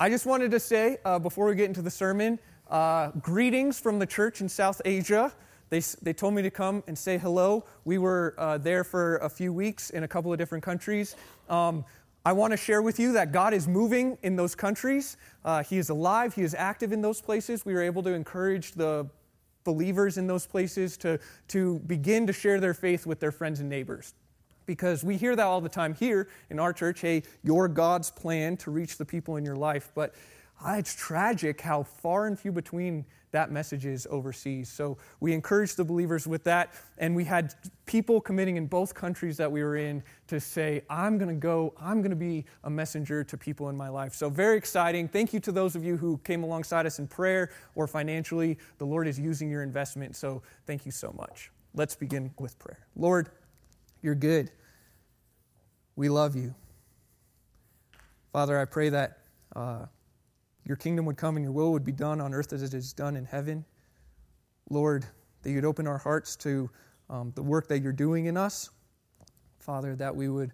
I just wanted to say uh, before we get into the sermon uh, greetings from the church in South Asia. They, they told me to come and say hello. We were uh, there for a few weeks in a couple of different countries. Um, I want to share with you that God is moving in those countries. Uh, he is alive, He is active in those places. We were able to encourage the believers in those places to, to begin to share their faith with their friends and neighbors. Because we hear that all the time here in our church hey, your God's plan to reach the people in your life. But uh, it's tragic how far and few between that message is overseas. So we encouraged the believers with that, and we had people committing in both countries that we were in to say, I'm going to go, I'm going to be a messenger to people in my life. So very exciting. Thank you to those of you who came alongside us in prayer or financially. The Lord is using your investment, so thank you so much. Let's begin with prayer. Lord, you're good. We love you. Father, I pray that. Uh, your kingdom would come and your will would be done on earth as it is done in heaven. Lord, that you'd open our hearts to um, the work that you're doing in us. Father, that we would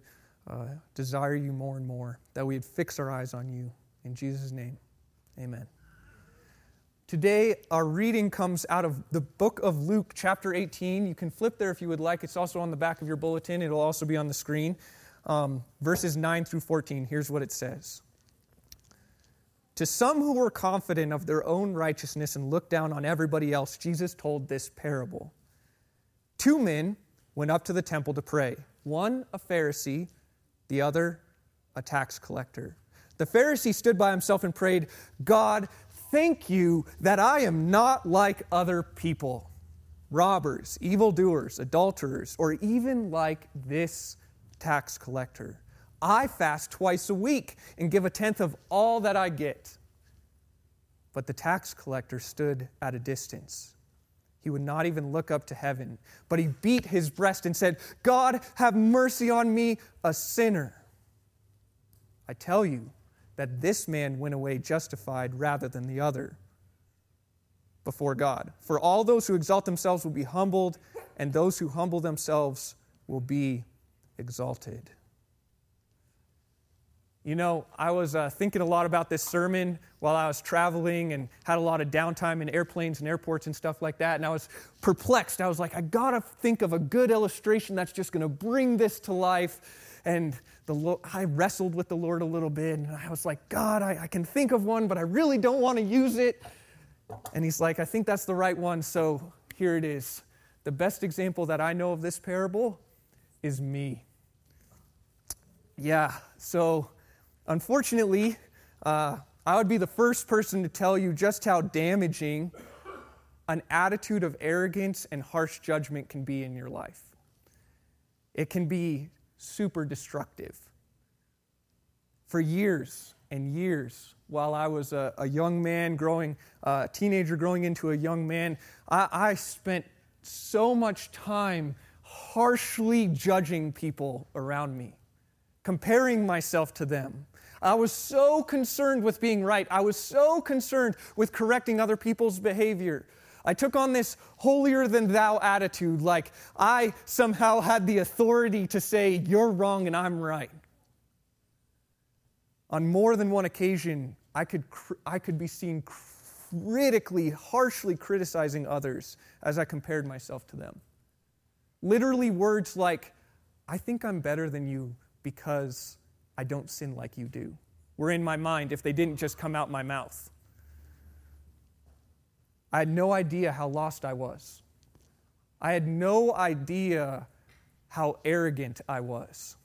uh, desire you more and more, that we'd fix our eyes on you. In Jesus' name, amen. Today, our reading comes out of the book of Luke, chapter 18. You can flip there if you would like. It's also on the back of your bulletin, it'll also be on the screen. Um, verses 9 through 14. Here's what it says. To some who were confident of their own righteousness and looked down on everybody else, Jesus told this parable. Two men went up to the temple to pray one a Pharisee, the other a tax collector. The Pharisee stood by himself and prayed, God, thank you that I am not like other people, robbers, evildoers, adulterers, or even like this tax collector. I fast twice a week and give a tenth of all that I get. But the tax collector stood at a distance. He would not even look up to heaven, but he beat his breast and said, God, have mercy on me, a sinner. I tell you that this man went away justified rather than the other before God. For all those who exalt themselves will be humbled, and those who humble themselves will be exalted. You know, I was uh, thinking a lot about this sermon while I was traveling and had a lot of downtime in airplanes and airports and stuff like that. And I was perplexed. I was like, I gotta think of a good illustration that's just gonna bring this to life. And the, I wrestled with the Lord a little bit, and I was like, God, I, I can think of one, but I really don't want to use it. And He's like, I think that's the right one, so here it is. The best example that I know of this parable is me. Yeah, so Unfortunately, uh, I would be the first person to tell you just how damaging an attitude of arrogance and harsh judgment can be in your life. It can be super destructive. For years and years, while I was a, a young man growing, a uh, teenager growing into a young man, I, I spent so much time harshly judging people around me, comparing myself to them I was so concerned with being right. I was so concerned with correcting other people's behavior. I took on this holier than thou attitude, like I somehow had the authority to say, You're wrong and I'm right. On more than one occasion, I could, I could be seen critically, harshly criticizing others as I compared myself to them. Literally, words like, I think I'm better than you because I don't sin like you do, were in my mind if they didn't just come out my mouth. I had no idea how lost I was. I had no idea how arrogant I was.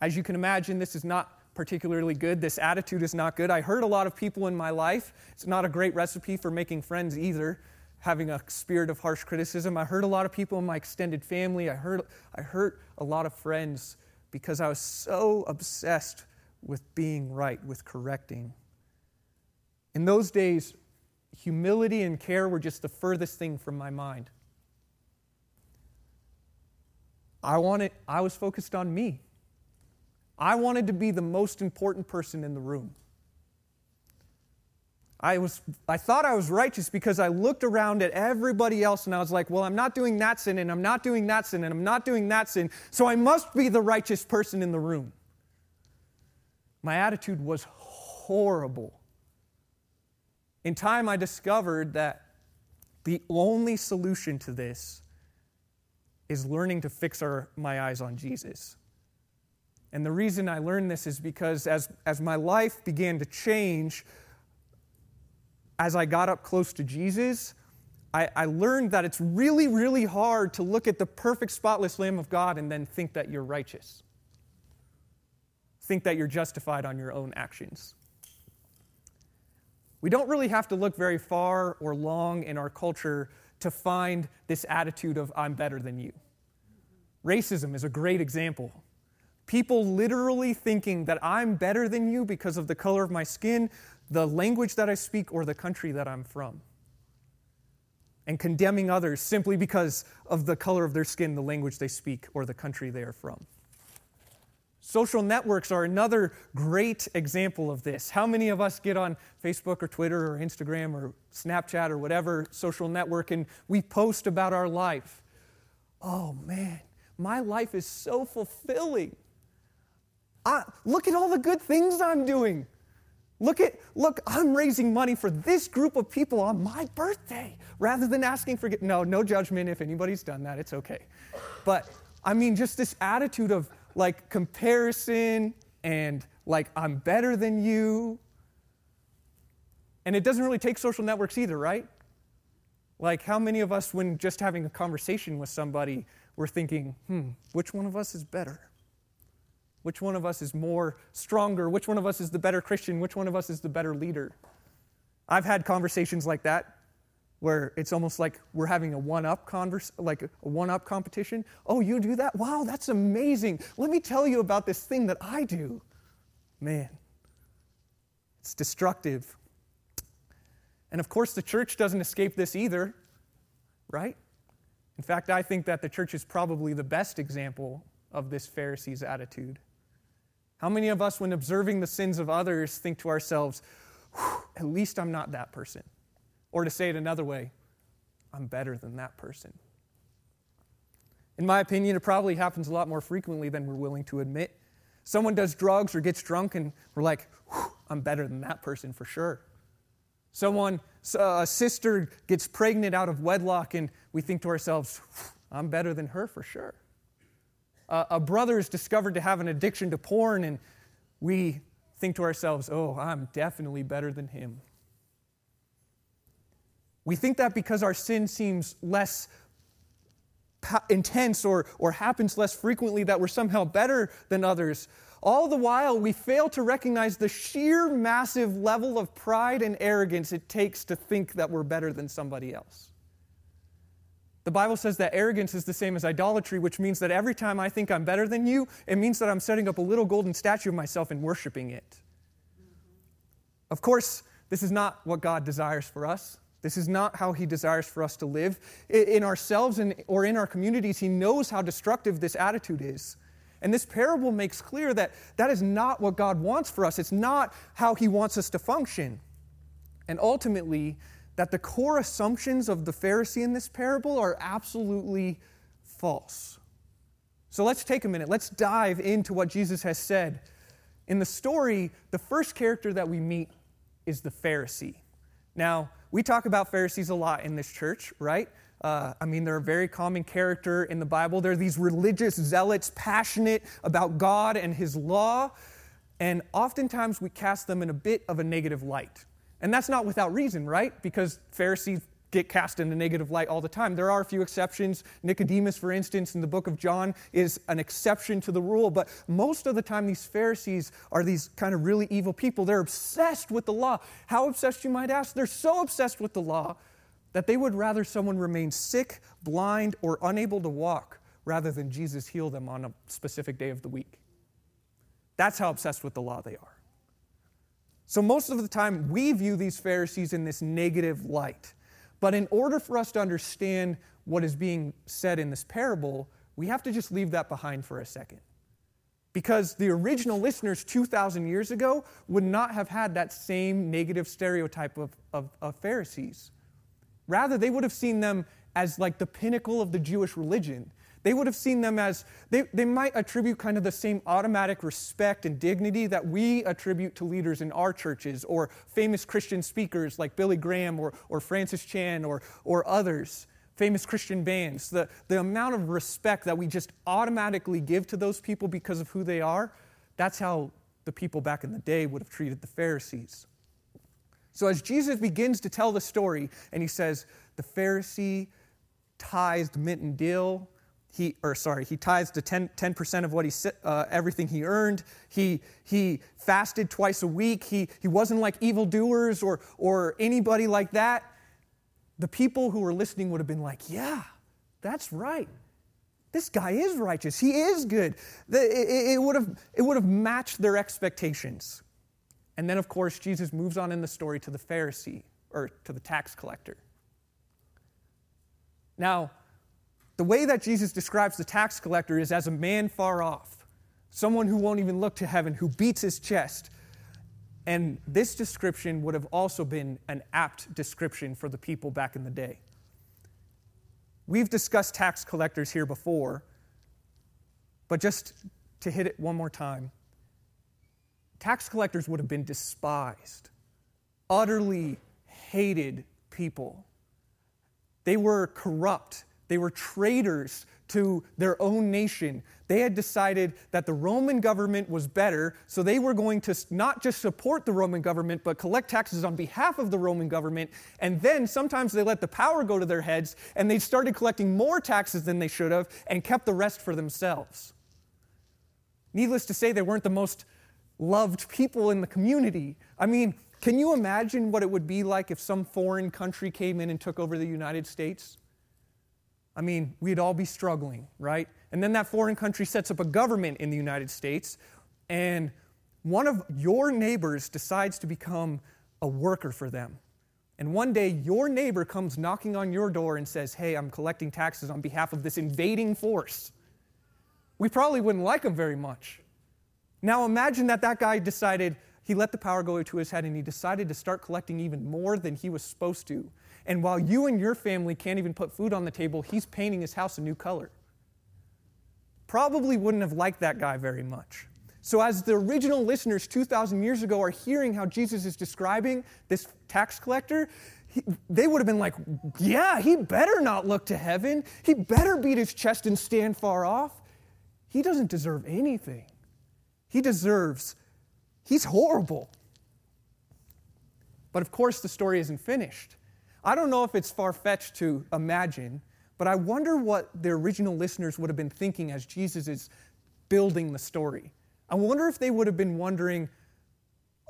As you can imagine, this is not particularly good. This attitude is not good. I hurt a lot of people in my life. It's not a great recipe for making friends either, having a spirit of harsh criticism. I hurt a lot of people in my extended family. I hurt, I hurt a lot of friends because I was so obsessed with being right, with correcting. In those days, humility and care were just the furthest thing from my mind. I wanted I was focused on me. I wanted to be the most important person in the room. I, was, I thought I was righteous because I looked around at everybody else and I was like, well, I'm not doing that sin and I'm not doing that sin and I'm not doing that sin, so I must be the righteous person in the room. My attitude was horrible. In time, I discovered that the only solution to this is learning to fix our, my eyes on Jesus. And the reason I learned this is because as, as my life began to change, as I got up close to Jesus, I, I learned that it's really, really hard to look at the perfect, spotless Lamb of God and then think that you're righteous. Think that you're justified on your own actions. We don't really have to look very far or long in our culture to find this attitude of, I'm better than you. Racism is a great example. People literally thinking that I'm better than you because of the color of my skin, the language that I speak, or the country that I'm from. And condemning others simply because of the color of their skin, the language they speak, or the country they are from. Social networks are another great example of this. How many of us get on Facebook or Twitter or Instagram or Snapchat or whatever social network and we post about our life? Oh man, my life is so fulfilling. I, look at all the good things I'm doing. Look at look, I'm raising money for this group of people on my birthday rather than asking for no, no judgment if anybody's done that, it's okay. But I mean just this attitude of like comparison and like I'm better than you. And it doesn't really take social networks either, right? Like, how many of us, when just having a conversation with somebody, we're thinking, hmm, which one of us is better? Which one of us is more stronger? Which one of us is the better Christian? Which one of us is the better leader? I've had conversations like that where it's almost like we're having a one-up converse, like a one-up competition. Oh, you do that? Wow, that's amazing. Let me tell you about this thing that I do. Man, it's destructive. And of course, the church doesn't escape this either, right? In fact, I think that the church is probably the best example of this Pharisee's attitude. How many of us, when observing the sins of others, think to ourselves, at least I'm not that person? Or to say it another way, I'm better than that person. In my opinion, it probably happens a lot more frequently than we're willing to admit. Someone does drugs or gets drunk, and we're like, I'm better than that person for sure. Someone, uh, a sister gets pregnant out of wedlock, and we think to ourselves, I'm better than her for sure. a brother is discovered to have an addiction to porn, and we think to ourselves, oh, I'm definitely better than him. We think that because our sin seems less intense or, or happens less frequently, that we're somehow better than others. All the while, we fail to recognize the sheer massive level of pride and arrogance it takes to think that we're better than somebody else. The Bible says that arrogance is the same as idolatry, which means that every time I think I'm better than you, it means that I'm setting up a little golden statue of myself and worshiping it. Of course, this is not what God desires for us. This is not how he desires for us to live. In ourselves and, or in our communities, he knows how destructive this attitude is. And this parable makes clear that that is not what God wants for us. It's not how he wants us to function. And ultimately, that the core assumptions of the Pharisee in this parable are absolutely false. So let's take a minute. Let's dive into what Jesus has said. In the story, the first character that we meet is the Pharisee. Now, we talk about Pharisees a lot in this church, right? Uh, I mean, they're a very common character in the Bible. They're these religious zealots, passionate about God and His law, and oftentimes we cast them in a bit of a negative light. And that's not without reason, right? Because Pharisees get cast in a negative light all the time. There are a few exceptions. Nicodemus, for instance, in the book of John, is an exception to the rule. But most of the time, these Pharisees are these kind of really evil people. They're obsessed with the law. How obsessed, you might ask? They're so obsessed with the law that they would rather someone remain sick, blind, or unable to walk rather than Jesus heal them on a specific day of the week. That's how obsessed with the law they are. So, most of the time, we view these Pharisees in this negative light. But in order for us to understand what is being said in this parable, we have to just leave that behind for a second. Because the original listeners 2,000 years ago would not have had that same negative stereotype of, of, of Pharisees. Rather, they would have seen them as like the pinnacle of the Jewish religion. They would have seen them as, they, they might attribute kind of the same automatic respect and dignity that we attribute to leaders in our churches or famous Christian speakers like Billy Graham or, or Francis Chan or, or others, famous Christian bands. The, the amount of respect that we just automatically give to those people because of who they are, that's how the people back in the day would have treated the Pharisees. So as Jesus begins to tell the story, and he says, the Pharisee tithed mint and dill, he or sorry he tithes to 10, percent of what he uh, everything he earned. He he fasted twice a week. He he wasn't like evildoers or or anybody like that. The people who were listening would have been like yeah that's right. This guy is righteous. He is good. It, it would have it would have matched their expectations. And then of course jesus moves on in the story to the pharisee or to the tax collector. Now the way that Jesus describes the tax collector is as a man far off, someone who won't even look to heaven, who beats his chest. And this description would have also been an apt description for the people back in the day. We've discussed tax collectors here before, but just to hit it one more time tax collectors would have been despised, utterly hated people. They were corrupt they were traitors to their own nation. They had decided that the Roman government was better, so they were going to not just support the Roman government, but collect taxes on behalf of the Roman government. And then sometimes they let the power go to their heads, and they started collecting more taxes than they should have and kept the rest for themselves. Needless to say, they weren't the most loved people in the community. I mean, can you imagine what it would be like if some foreign country came in and took over the United States? I mean, we'd all be struggling, right? And then that foreign country sets up a government in the United States, and one of your neighbors decides to become a worker for them. And one day, your neighbor comes knocking on your door and says, Hey, I'm collecting taxes on behalf of this invading force. We probably wouldn't like him very much. Now, imagine that that guy decided, he let the power go to his head and he decided to start collecting even more than he was supposed to. And while you and your family can't even put food on the table, he's painting his house a new color. Probably wouldn't have liked that guy very much. So, as the original listeners 2,000 years ago are hearing how Jesus is describing this tax collector, he, they would have been like, yeah, he better not look to heaven. He better beat his chest and stand far off. He doesn't deserve anything. He deserves, he's horrible. But of course, the story isn't finished. I don't know if it's far fetched to imagine, but I wonder what the original listeners would have been thinking as Jesus is building the story. I wonder if they would have been wondering,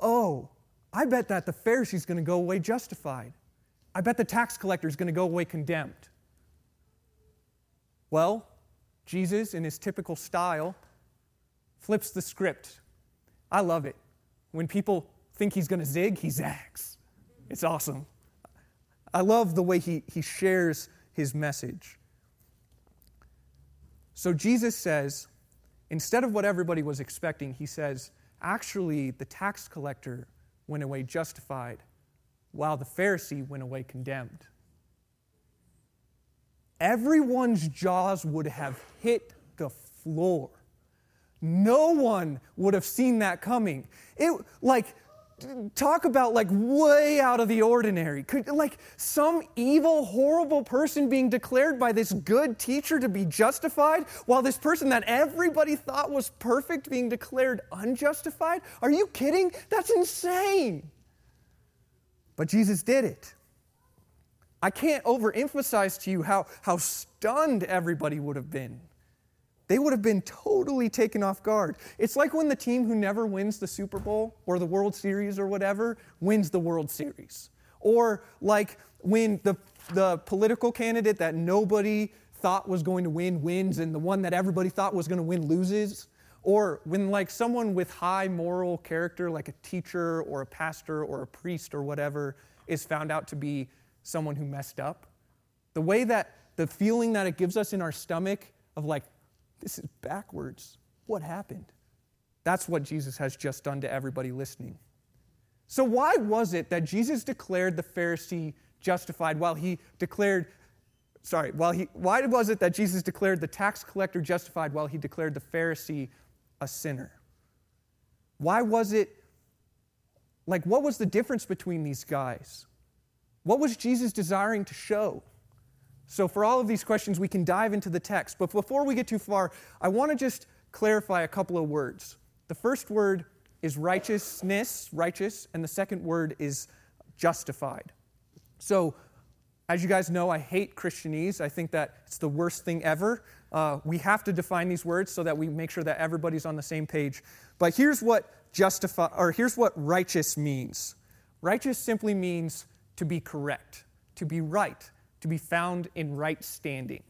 oh, I bet that the Pharisee's going to go away justified. I bet the tax collector is going to go away condemned. Well, Jesus, in his typical style, flips the script. I love it. When people think he's going to zig, he zags. It's awesome. I love the way he, he shares his message. So Jesus says, instead of what everybody was expecting, he says, actually, the tax collector went away justified, while the Pharisee went away condemned. Everyone's jaws would have hit the floor. No one would have seen that coming. It like talk about like way out of the ordinary. Could, like some evil, horrible person being declared by this good teacher to be justified, while this person that everybody thought was perfect being declared unjustified? Are you kidding? That's insane. But Jesus did it. I can't overemphasize to you how, how stunned everybody would have been they would have been totally taken off guard. It's like when the team who never wins the Super Bowl or the World Series or whatever wins the World Series. Or like when the, the political candidate that nobody thought was going to win wins and the one that everybody thought was going to win loses. Or when like someone with high moral character like a teacher or a pastor or a priest or whatever is found out to be someone who messed up. The way that the feeling that it gives us in our stomach of like this is backwards. What happened? That's what Jesus has just done to everybody listening. So, why was it that Jesus declared the Pharisee justified while he declared sorry, while he, why was it that Jesus declared the tax collector justified while he declared the Pharisee a sinner? Why was it, like, what was the difference between these guys? What was Jesus desiring to show? So, for all of these questions, we can dive into the text. But before we get too far, I want to just clarify a couple of words. The first word is righteousness, righteous, and the second word is justified. So, as you guys know, I hate Christianese. I think that it's the worst thing ever. Uh, we have to define these words so that we make sure that everybody's on the same page. But here's what justify or here's what righteous means. Righteous simply means to be correct, to be right, to be found in right standing.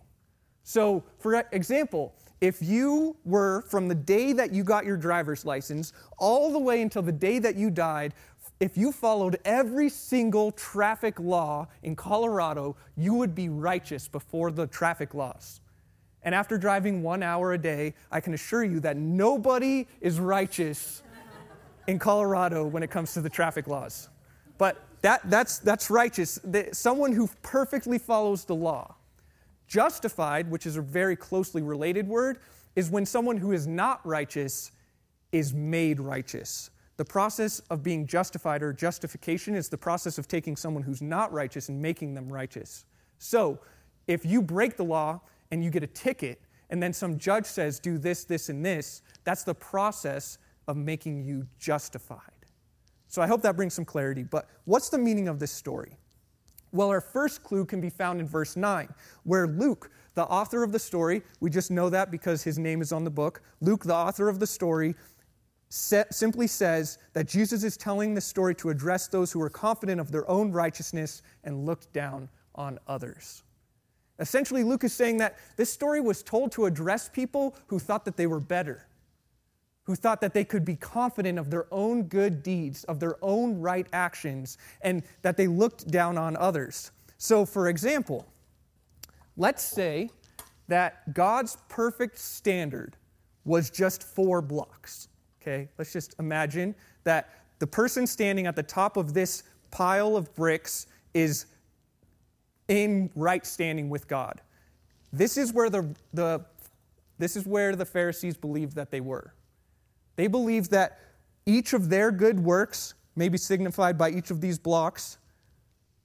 So, for example, if you were from the day that you got your driver's license all the way until the day that you died, if you followed every single traffic law in Colorado, you would be righteous before the traffic laws. And after driving one hour a day, I can assure you that nobody is righteous in Colorado when it comes to the traffic laws. But that, that's, that's righteous. Someone who perfectly follows the law. Justified, which is a very closely related word, is when someone who is not righteous is made righteous. The process of being justified or justification is the process of taking someone who's not righteous and making them righteous. So, if you break the law and you get a ticket, and then some judge says, do this, this, and this, that's the process of making you justified. So I hope that brings some clarity. But what's the meaning of this story? Well, our first clue can be found in verse 9, where Luke, the author of the story, we just know that because his name is on the book, Luke, the author of the story, simply says that Jesus is telling the story to address those who are confident of their own righteousness and looked down on others. Essentially, Luke is saying that this story was told to address people who thought that they were better, who thought that they could be confident of their own good deeds, of their own right actions, and that they looked down on others. So, for example, let's say that God's perfect standard was just four blocks. Okay, let's just imagine that the person standing at the top of this pile of bricks is in right standing with God. This is where the, the, this is where the Pharisees believed that they were. They believed that each of their good works, maybe signified by each of these blocks,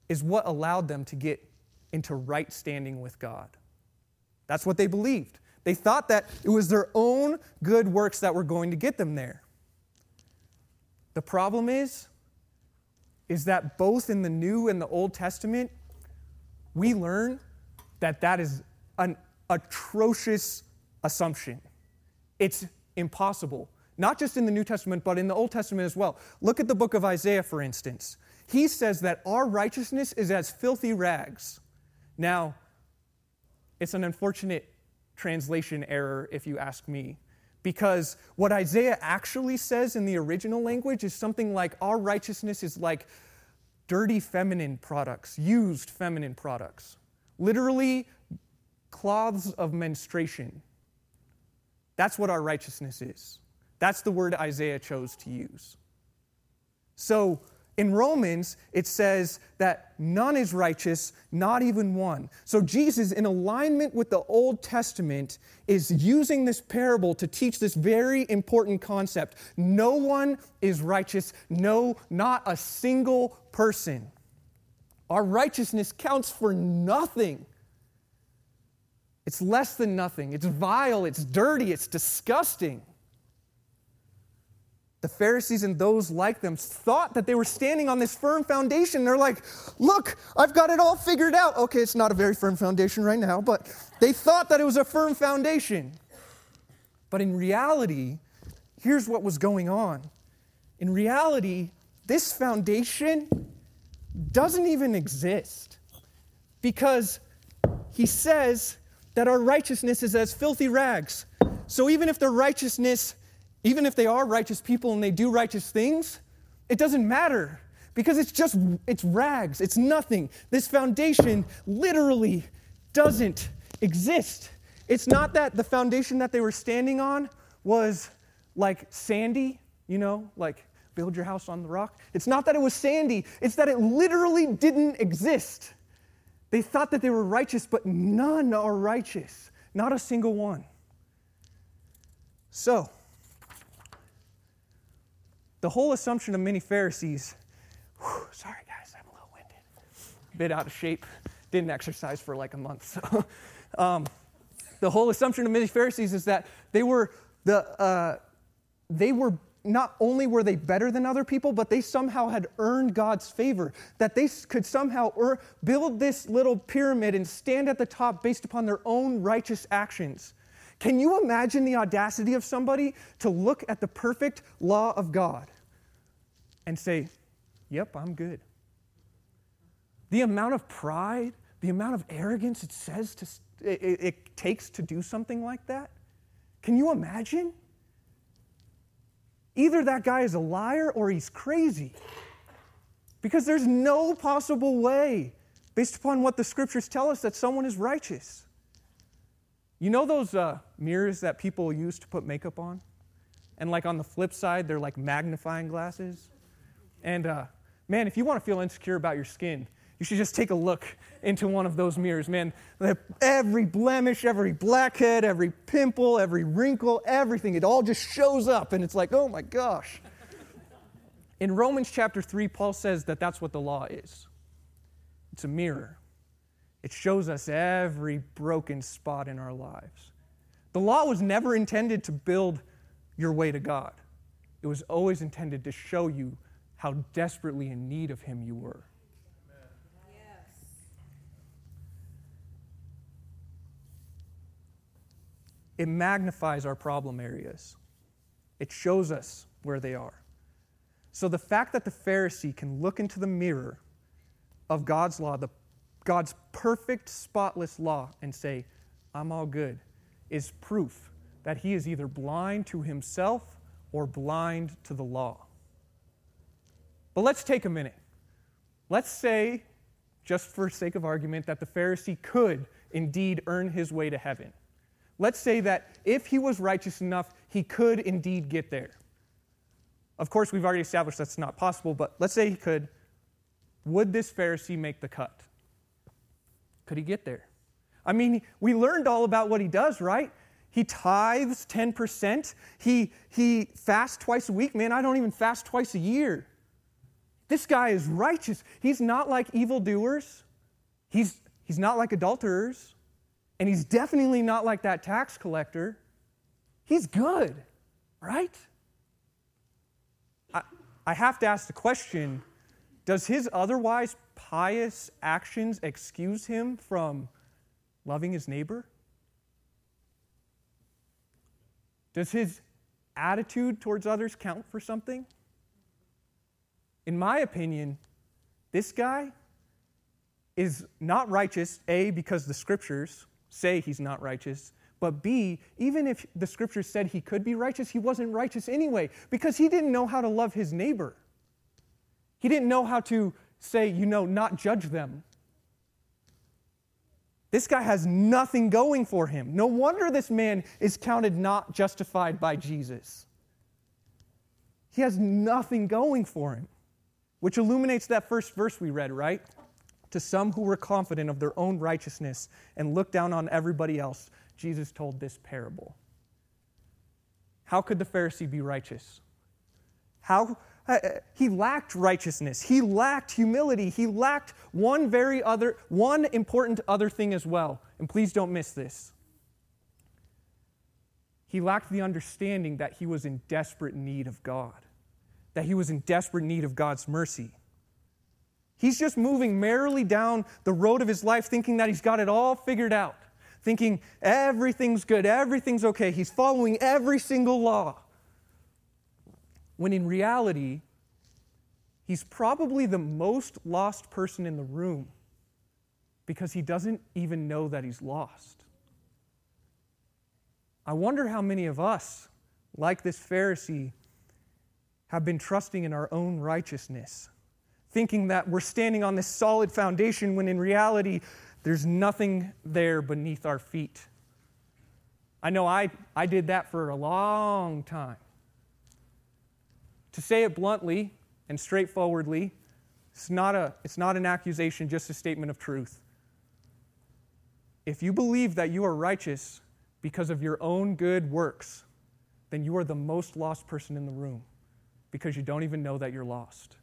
is what allowed them to get into right standing with God. That's what they believed. They thought that it was their own good works that were going to get them there. The problem is, is that both in the New and the Old Testament, we learn that that is an atrocious assumption. It's impossible, not just in the New Testament, but in the Old Testament as well. Look at the book of Isaiah, for instance. He says that our righteousness is as filthy rags. Now, it's an unfortunate translation error, if you ask me, because what Isaiah actually says in the original language is something like, Our righteousness is like dirty feminine products, used feminine products. Literally, cloths of menstruation. That's what our righteousness is. That's the word Isaiah chose to use. So, in Romans, it says that none is righteous, not even one. So Jesus, in alignment with the Old Testament, is using this parable to teach this very important concept. No one is righteous, no, not a single person. Our righteousness counts for nothing. It's less than nothing. It's vile, it's dirty, it's disgusting. The Pharisees and those like them thought that they were standing on this firm foundation. They're like, look, I've got it all figured out. Okay, it's not a very firm foundation right now, but they thought that it was a firm foundation. But in reality, here's what was going on. In reality, this foundation doesn't even exist because he says that our righteousness is as filthy rags. So even if the righteousness even if they are righteous people and they do righteous things, it doesn't matter because it's just it's rags, it's nothing. This foundation literally doesn't exist. It's not that the foundation that they were standing on was like sandy, you know, like build your house on the rock. It's not that it was sandy, it's that it literally didn't exist. They thought that they were righteous, but none are righteous. Not a single one. So, the whole assumption of many Pharisees, whew, sorry guys, I'm a little winded, bit out of shape, didn't exercise for like a month. So, um, the whole assumption of many Pharisees is that they were the uh, they were not only were they better than other people, but they somehow had earned God's favor. That they could somehow er- build this little pyramid and stand at the top based upon their own righteous actions. Can you imagine the audacity of somebody to look at the perfect law of God and say, Yep, I'm good? The amount of pride, the amount of arrogance it says to, it, it takes to do something like that. Can you imagine? Either that guy is a liar or he's crazy. Because there's no possible way, based upon what the scriptures tell us, that someone is righteous. You know those uh, mirrors that people use to put makeup on? And like on the flip side, they're like magnifying glasses. And uh, man, if you want to feel insecure about your skin, you should just take a look into one of those mirrors, man. Every blemish, every blackhead, every pimple, every wrinkle, everything, it all just shows up, and it's like, oh my gosh. In Romans chapter 3, Paul says that that's what the law is it's a mirror, it shows us every broken spot in our lives. The law was never intended to build your way to God, it was always intended to show you how desperately in need of Him you were. it magnifies our problem areas. It shows us where they are. So the fact that the Pharisee can look into the mirror of God's law, the, God's perfect, spotless law, and say, I'm all good, is proof that he is either blind to himself or blind to the law. But let's take a minute. Let's say, just for sake of argument, that the Pharisee could indeed earn his way to heaven. Let's say that if he was righteous enough, he could indeed get there. Of course, we've already established that's not possible, but let's say he could. Would this Pharisee make the cut? Could he get there? I mean, we learned all about what he does, right? He tithes 10%. He, he fasts twice a week. Man, I don't even fast twice a year. This guy is righteous. He's not like evildoers, he's, he's not like adulterers. And he's definitely not like that tax collector. He's good, right? I, I have to ask the question does his otherwise pious actions excuse him from loving his neighbor? Does his attitude towards others count for something? In my opinion, this guy is not righteous, A, because the scriptures say he's not righteous. But B, even if the scriptures said he could be righteous, he wasn't righteous anyway because he didn't know how to love his neighbor. He didn't know how to say, you know, not judge them. This guy has nothing going for him. No wonder this man is counted not justified by Jesus. He has nothing going for him, which illuminates that first verse we read, right? To some who were confident of their own righteousness and looked down on everybody else, Jesus told this parable. How could the Pharisee be righteous? How uh, he lacked righteousness. He lacked humility. He lacked one very other one important other thing as well. And please don't miss this. He lacked the understanding that he was in desperate need of God. That he was in desperate need of God's mercy. He's just moving merrily down the road of his life thinking that he's got it all figured out, thinking everything's good, everything's okay. He's following every single law. When in reality, he's probably the most lost person in the room because he doesn't even know that he's lost. I wonder how many of us, like this Pharisee, have been trusting in our own righteousness thinking that we're standing on this solid foundation when in reality, there's nothing there beneath our feet. I know I, I did that for a long time. To say it bluntly and straightforwardly, it's not, a, it's not an accusation, just a statement of truth. if you believe that you are righteous because of your own good works, then you are the most lost person in the room because you don't even know that you're lost.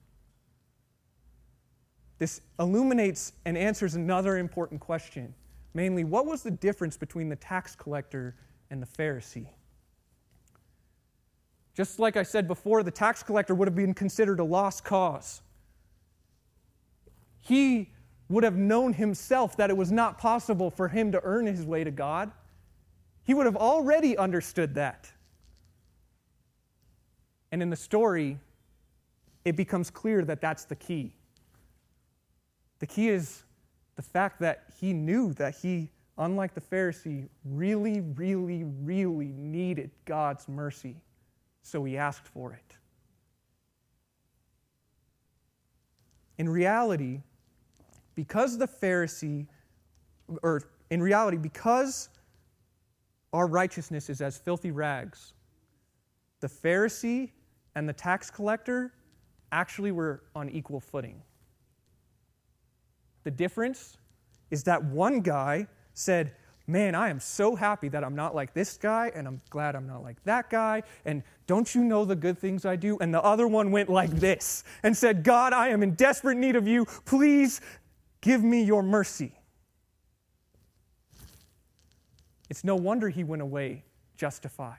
This illuminates and answers another important question. Mainly, what was the difference between the tax collector and the Pharisee? Just like I said before, the tax collector would have been considered a lost cause. He would have known himself that it was not possible for him to earn his way to God. He would have already understood that. And in the story, it becomes clear that that's the key. The key is the fact that he knew that he, unlike the Pharisee, really, really, really needed God's mercy. So he asked for it. In reality, because the Pharisee, or in reality, because our righteousness is as filthy rags, the Pharisee and the tax collector actually were on equal footing. The difference is that one guy said, Man, I am so happy that I'm not like this guy, and I'm glad I'm not like that guy, and don't you know the good things I do? And the other one went like this and said, God, I am in desperate need of you. Please give me your mercy. It's no wonder he went away justified.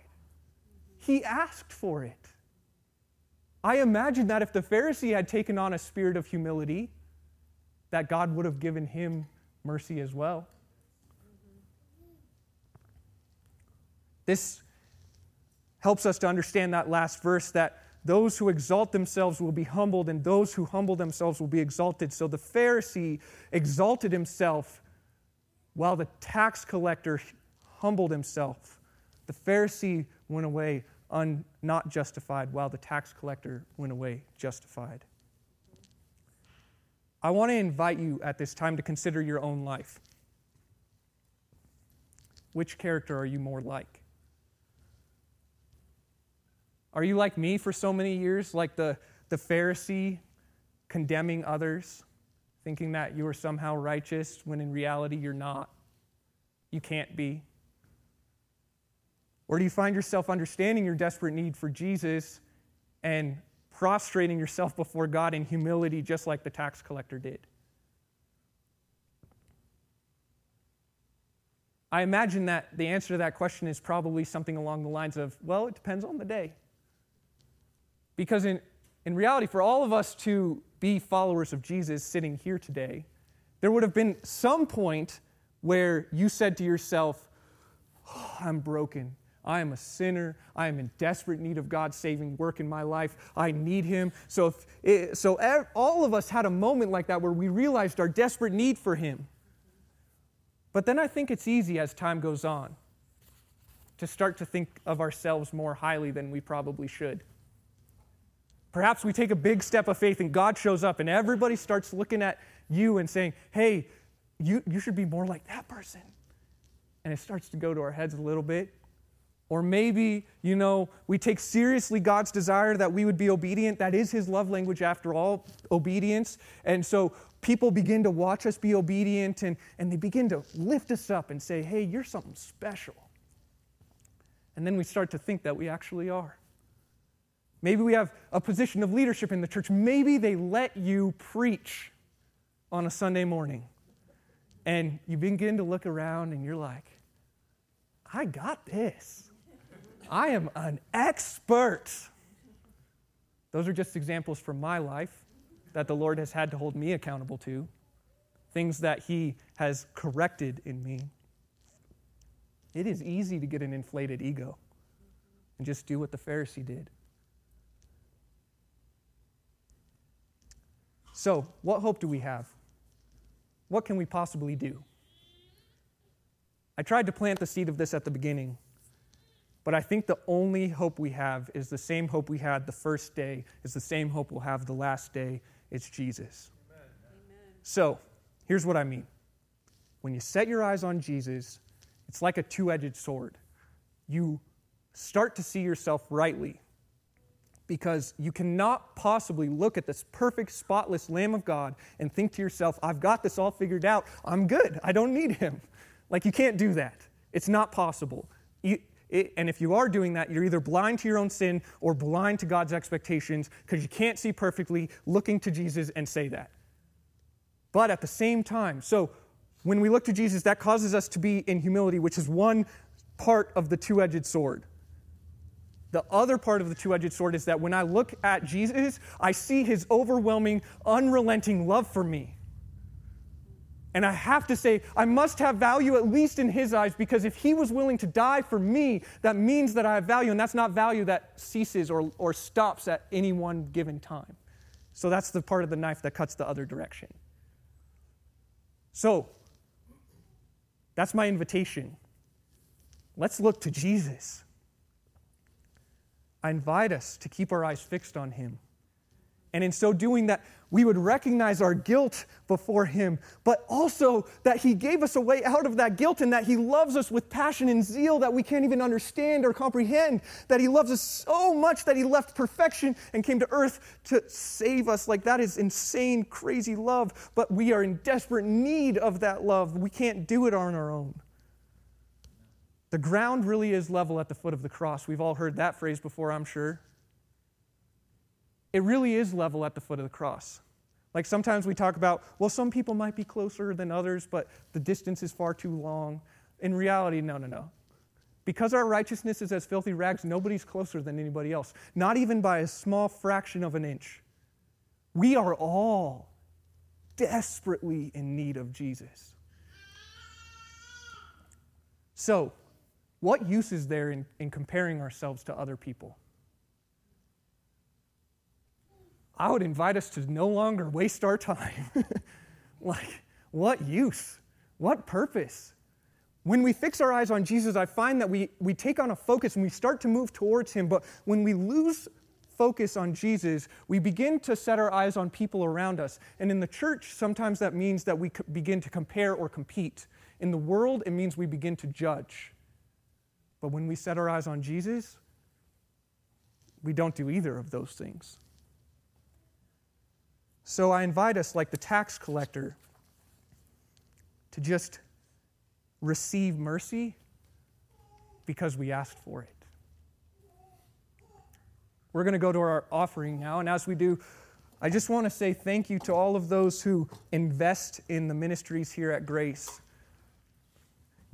He asked for it. I imagine that if the Pharisee had taken on a spirit of humility, that God would have given him mercy as well. This helps us to understand that last verse that those who exalt themselves will be humbled, and those who humble themselves will be exalted. So the Pharisee exalted himself while the tax collector humbled himself. The Pharisee went away un, not justified, while the tax collector went away justified. I want to invite you at this time to consider your own life. Which character are you more like? Are you like me for so many years, like the, the Pharisee condemning others, thinking that you are somehow righteous when in reality you're not? You can't be. Or do you find yourself understanding your desperate need for Jesus and prostrating yourself before God in humility, just like the tax collector did. I imagine that the answer to that question is probably something along the lines of, well, it depends on the day. Because in, in reality, for all of us to be followers of Jesus sitting here today, there would have been some point where you said to yourself, oh, I'm broken. I am a sinner. I am in desperate need of God's saving work in my life. I need Him. So, it, so all of us had a moment like that where we realized our desperate need for Him. But then I think it's easy as time goes on to start to think of ourselves more highly than we probably should. Perhaps we take a big step of faith and God shows up and everybody starts looking at you and saying, hey, you, you should be more like that person. And it starts to go to our heads a little bit. Or maybe, you know, we take seriously God's desire that we would be obedient. That is His love language, after all, obedience. And so people begin to watch us be obedient and, and they begin to lift us up and say, hey, you're something special. And then we start to think that we actually are. Maybe we have a position of leadership in the church. Maybe they let you preach on a Sunday morning. And you begin to look around and you're like, I got this. I am an expert. Those are just examples from my life that the Lord has had to hold me accountable to, things that He has corrected in me. It is easy to get an inflated ego and just do what the Pharisee did. So, what hope do we have? What can we possibly do? I tried to plant the seed of this at the beginning. But I think the only hope we have is the same hope we had the first day, is the same hope we'll have the last day. It's Jesus. Amen. So, here's what I mean. When you set your eyes on Jesus, it's like a two edged sword. You start to see yourself rightly because you cannot possibly look at this perfect, spotless Lamb of God and think to yourself, I've got this all figured out. I'm good. I don't need him. Like, you can't do that. It's not possible. You, it, and if you are doing that, you're either blind to your own sin or blind to God's expectations because you can't see perfectly looking to Jesus and say that. But at the same time, so when we look to Jesus, that causes us to be in humility, which is one part of the two edged sword. The other part of the two edged sword is that when I look at Jesus, I see his overwhelming, unrelenting love for me. And I have to say, I must have value at least in his eyes because if he was willing to die for me, that means that I have value. And that's not value that ceases or, or stops at any one given time. So that's the part of the knife that cuts the other direction. So, that's my invitation. Let's look to Jesus. I invite us to keep our eyes fixed on him. And in so doing that, we would recognize our guilt before Him, but also that He gave us a way out of that guilt and that He loves us with passion and zeal that we can't even understand or comprehend. That He loves us so much that He left perfection and came to earth to save us. Like that is insane, crazy love, but we are in desperate need of that love. We can't do it on our own. The ground really is level at the foot of the cross. We've all heard that phrase before, I'm sure. It really is level at the foot of the cross. Like sometimes we talk about, well, some people might be closer than others, but the distance is far too long. In reality, no, no, no. Because our righteousness is as filthy rags, nobody's closer than anybody else, not even by a small fraction of an inch. We are all desperately in need of Jesus. So, what use is there in, in comparing ourselves to other people? I would invite us to no longer waste our time. like, what use? What purpose? When we fix our eyes on Jesus, I find that we, we take on a focus and we start to move towards Him. But when we lose focus on Jesus, we begin to set our eyes on people around us. And in the church, sometimes that means that we begin to compare or compete. In the world, it means we begin to judge. But when we set our eyes on Jesus, we don't do either of those things. So I invite us, like the tax collector, to just receive mercy because we asked for it. We're going to go to our offering now, and as we do, I just want to say thank you to all of those who invest in the ministries here at Grace.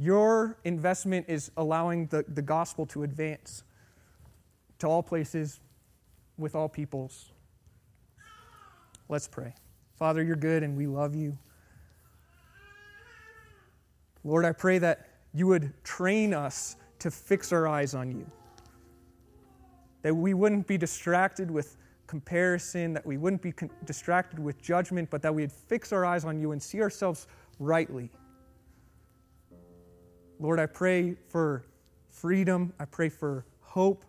Your investment is allowing the, the gospel to advance to all places, with all peoples. Let's pray. Father, you're good and we love you. Lord, I pray that you would train us to fix our eyes on you. That we wouldn't be distracted with comparison, that we wouldn't be con- distracted with judgment, but that we'd fix our eyes on you and see ourselves rightly. Lord, I pray for freedom. I pray for hope.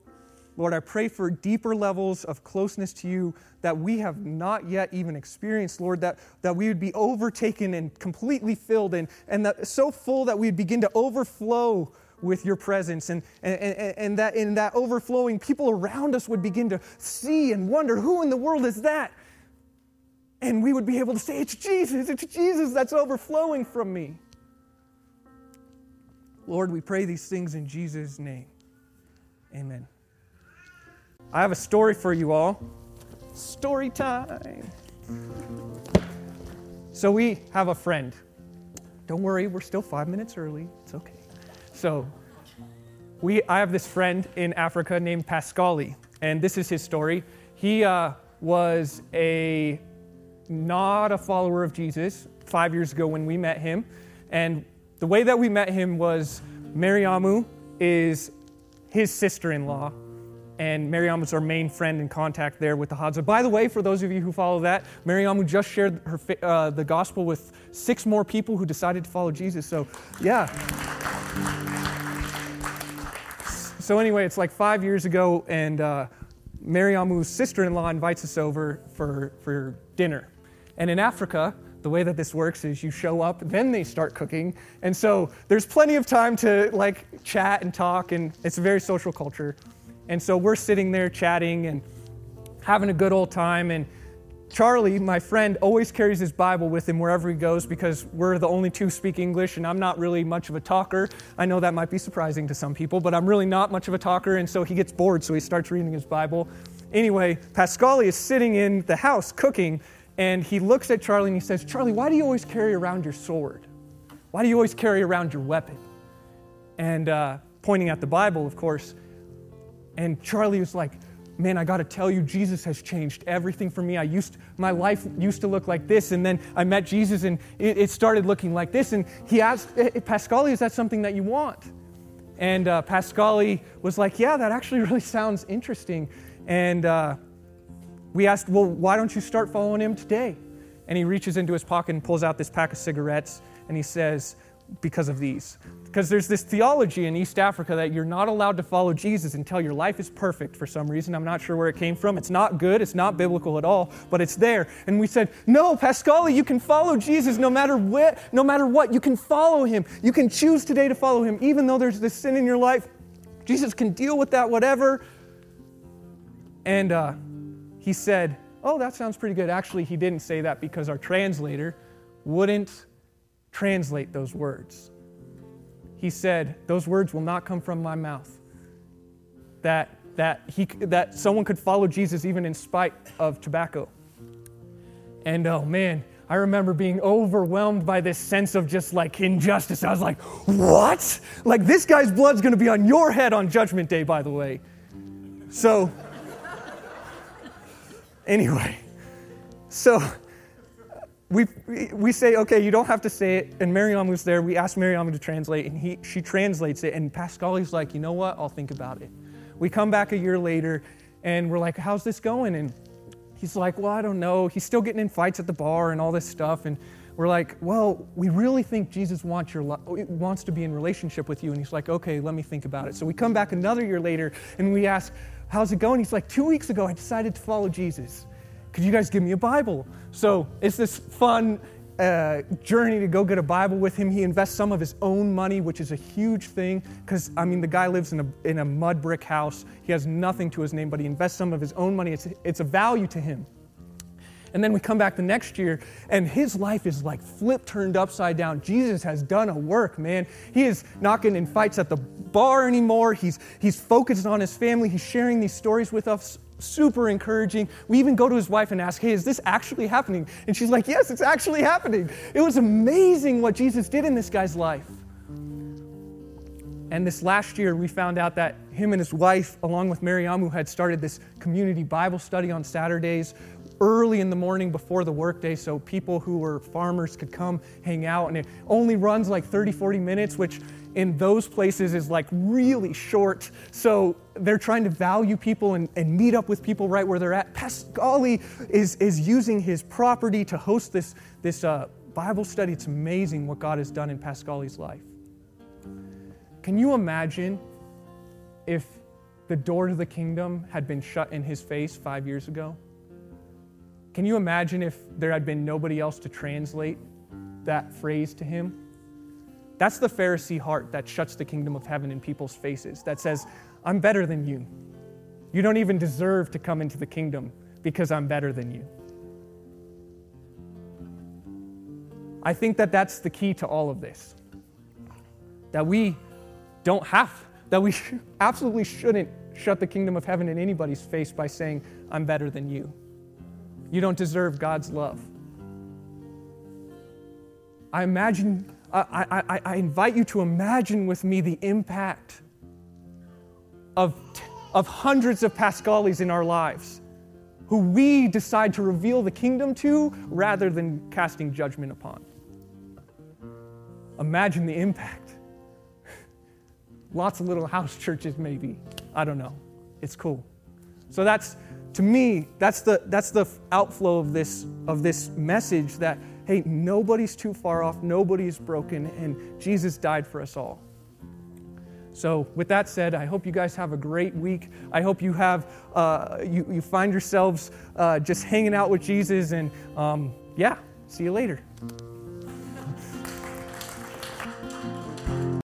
Lord, I pray for deeper levels of closeness to you that we have not yet even experienced, Lord, that, that we would be overtaken and completely filled and, and that so full that we'd begin to overflow with your presence and, and, and, and that in that overflowing, people around us would begin to see and wonder, who in the world is that? And we would be able to say, It's Jesus, it's Jesus that's overflowing from me. Lord, we pray these things in Jesus' name. Amen. I have a story for you all. Story time. So we have a friend. Don't worry, we're still five minutes early. It's okay. So we, I have this friend in Africa named Pascali, and this is his story. He uh, was a not a follower of Jesus five years ago when we met him, and the way that we met him was Mariamu is his sister-in-law, and Mariam is our main friend in contact there with the Hadza. By the way, for those of you who follow that, Mariam just shared her, uh, the gospel with six more people who decided to follow Jesus. So, yeah. So, anyway, it's like five years ago, and uh, Mariamu's sister in law invites us over for, for dinner. And in Africa, the way that this works is you show up, then they start cooking. And so there's plenty of time to like chat and talk, and it's a very social culture. And so we're sitting there chatting and having a good old time. And Charlie, my friend, always carries his Bible with him wherever he goes because we're the only two speak English and I'm not really much of a talker. I know that might be surprising to some people, but I'm really not much of a talker, and so he gets bored, so he starts reading his Bible. Anyway, Pascali is sitting in the house cooking, and he looks at Charlie and he says, Charlie, why do you always carry around your sword? Why do you always carry around your weapon? And uh, pointing at the Bible, of course. And Charlie was like, man, I got to tell you, Jesus has changed everything for me. I used my life used to look like this, and then I met Jesus, and it, it started looking like this. And he asked eh, eh, Pascali, "Is that something that you want?" And uh, Pascali was like, "Yeah, that actually really sounds interesting." And uh, we asked, "Well, why don't you start following him today?" And he reaches into his pocket and pulls out this pack of cigarettes, and he says, "Because of these." Because there's this theology in East Africa that you're not allowed to follow Jesus until your life is perfect for some reason. I'm not sure where it came from. It's not good, it's not biblical at all, but it's there. And we said, No, Pascali, you can follow Jesus no matter what, no matter what. You can follow him. You can choose today to follow him, even though there's this sin in your life. Jesus can deal with that, whatever. And uh, he said, Oh, that sounds pretty good. Actually, he didn't say that because our translator wouldn't translate those words he said, Those words will not come from my mouth. That, that, he, that someone could follow Jesus even in spite of tobacco. And oh man, I remember being overwhelmed by this sense of just like injustice. I was like, What? Like, this guy's blood's gonna be on your head on Judgment Day, by the way. So, anyway, so we, we say, okay, you don't have to say it. And Mariam was there. We asked Mariam to translate, and he, she translates it. And Pascali's like, you know what? I'll think about it. We come back a year later, and we're like, how's this going? And he's like, well, I don't know. He's still getting in fights at the bar and all this stuff. And we're like, well, we really think Jesus wants, your, wants to be in relationship with you. And he's like, okay, let me think about it. So we come back another year later, and we ask, how's it going? He's like, two weeks ago, I decided to follow Jesus could you guys give me a Bible? So it's this fun uh, journey to go get a Bible with him. He invests some of his own money, which is a huge thing because, I mean, the guy lives in a, in a mud brick house. He has nothing to his name, but he invests some of his own money. It's, it's a value to him. And then we come back the next year, and his life is like flip turned upside down. Jesus has done a work, man. He is getting in fights at the bar anymore. He's, he's focused on his family. He's sharing these stories with us super encouraging. We even go to his wife and ask, Hey, is this actually happening? And she's like, Yes, it's actually happening. It was amazing what Jesus did in this guy's life. And this last year, we found out that him and his wife, along with Mariamu, had started this community Bible study on Saturdays early in the morning before the workday so people who were farmers could come hang out. And it only runs like 30, 40 minutes, which in those places is like really short. So they're trying to value people and, and meet up with people right where they're at. Pascali is, is using his property to host this, this uh, Bible study. It's amazing what God has done in Pascali's life. Can you imagine if the door to the kingdom had been shut in his face five years ago? Can you imagine if there had been nobody else to translate that phrase to him? That's the Pharisee heart that shuts the kingdom of heaven in people's faces, that says, I'm better than you. You don't even deserve to come into the kingdom because I'm better than you. I think that that's the key to all of this. That we don't have, that we absolutely shouldn't shut the kingdom of heaven in anybody's face by saying, I'm better than you. You don't deserve God's love. I imagine I, I, I invite you to imagine with me the impact of, of hundreds of Pascalis in our lives who we decide to reveal the kingdom to rather than casting judgment upon. Imagine the impact. Lots of little house churches, maybe. I don't know. It's cool. So that's, to me, that's the, that's the outflow of this, of this message that hey, nobody's too far off, nobody's broken, and Jesus died for us all. So, with that said, I hope you guys have a great week. I hope you have uh, you, you find yourselves uh, just hanging out with Jesus, and um, yeah, see you later.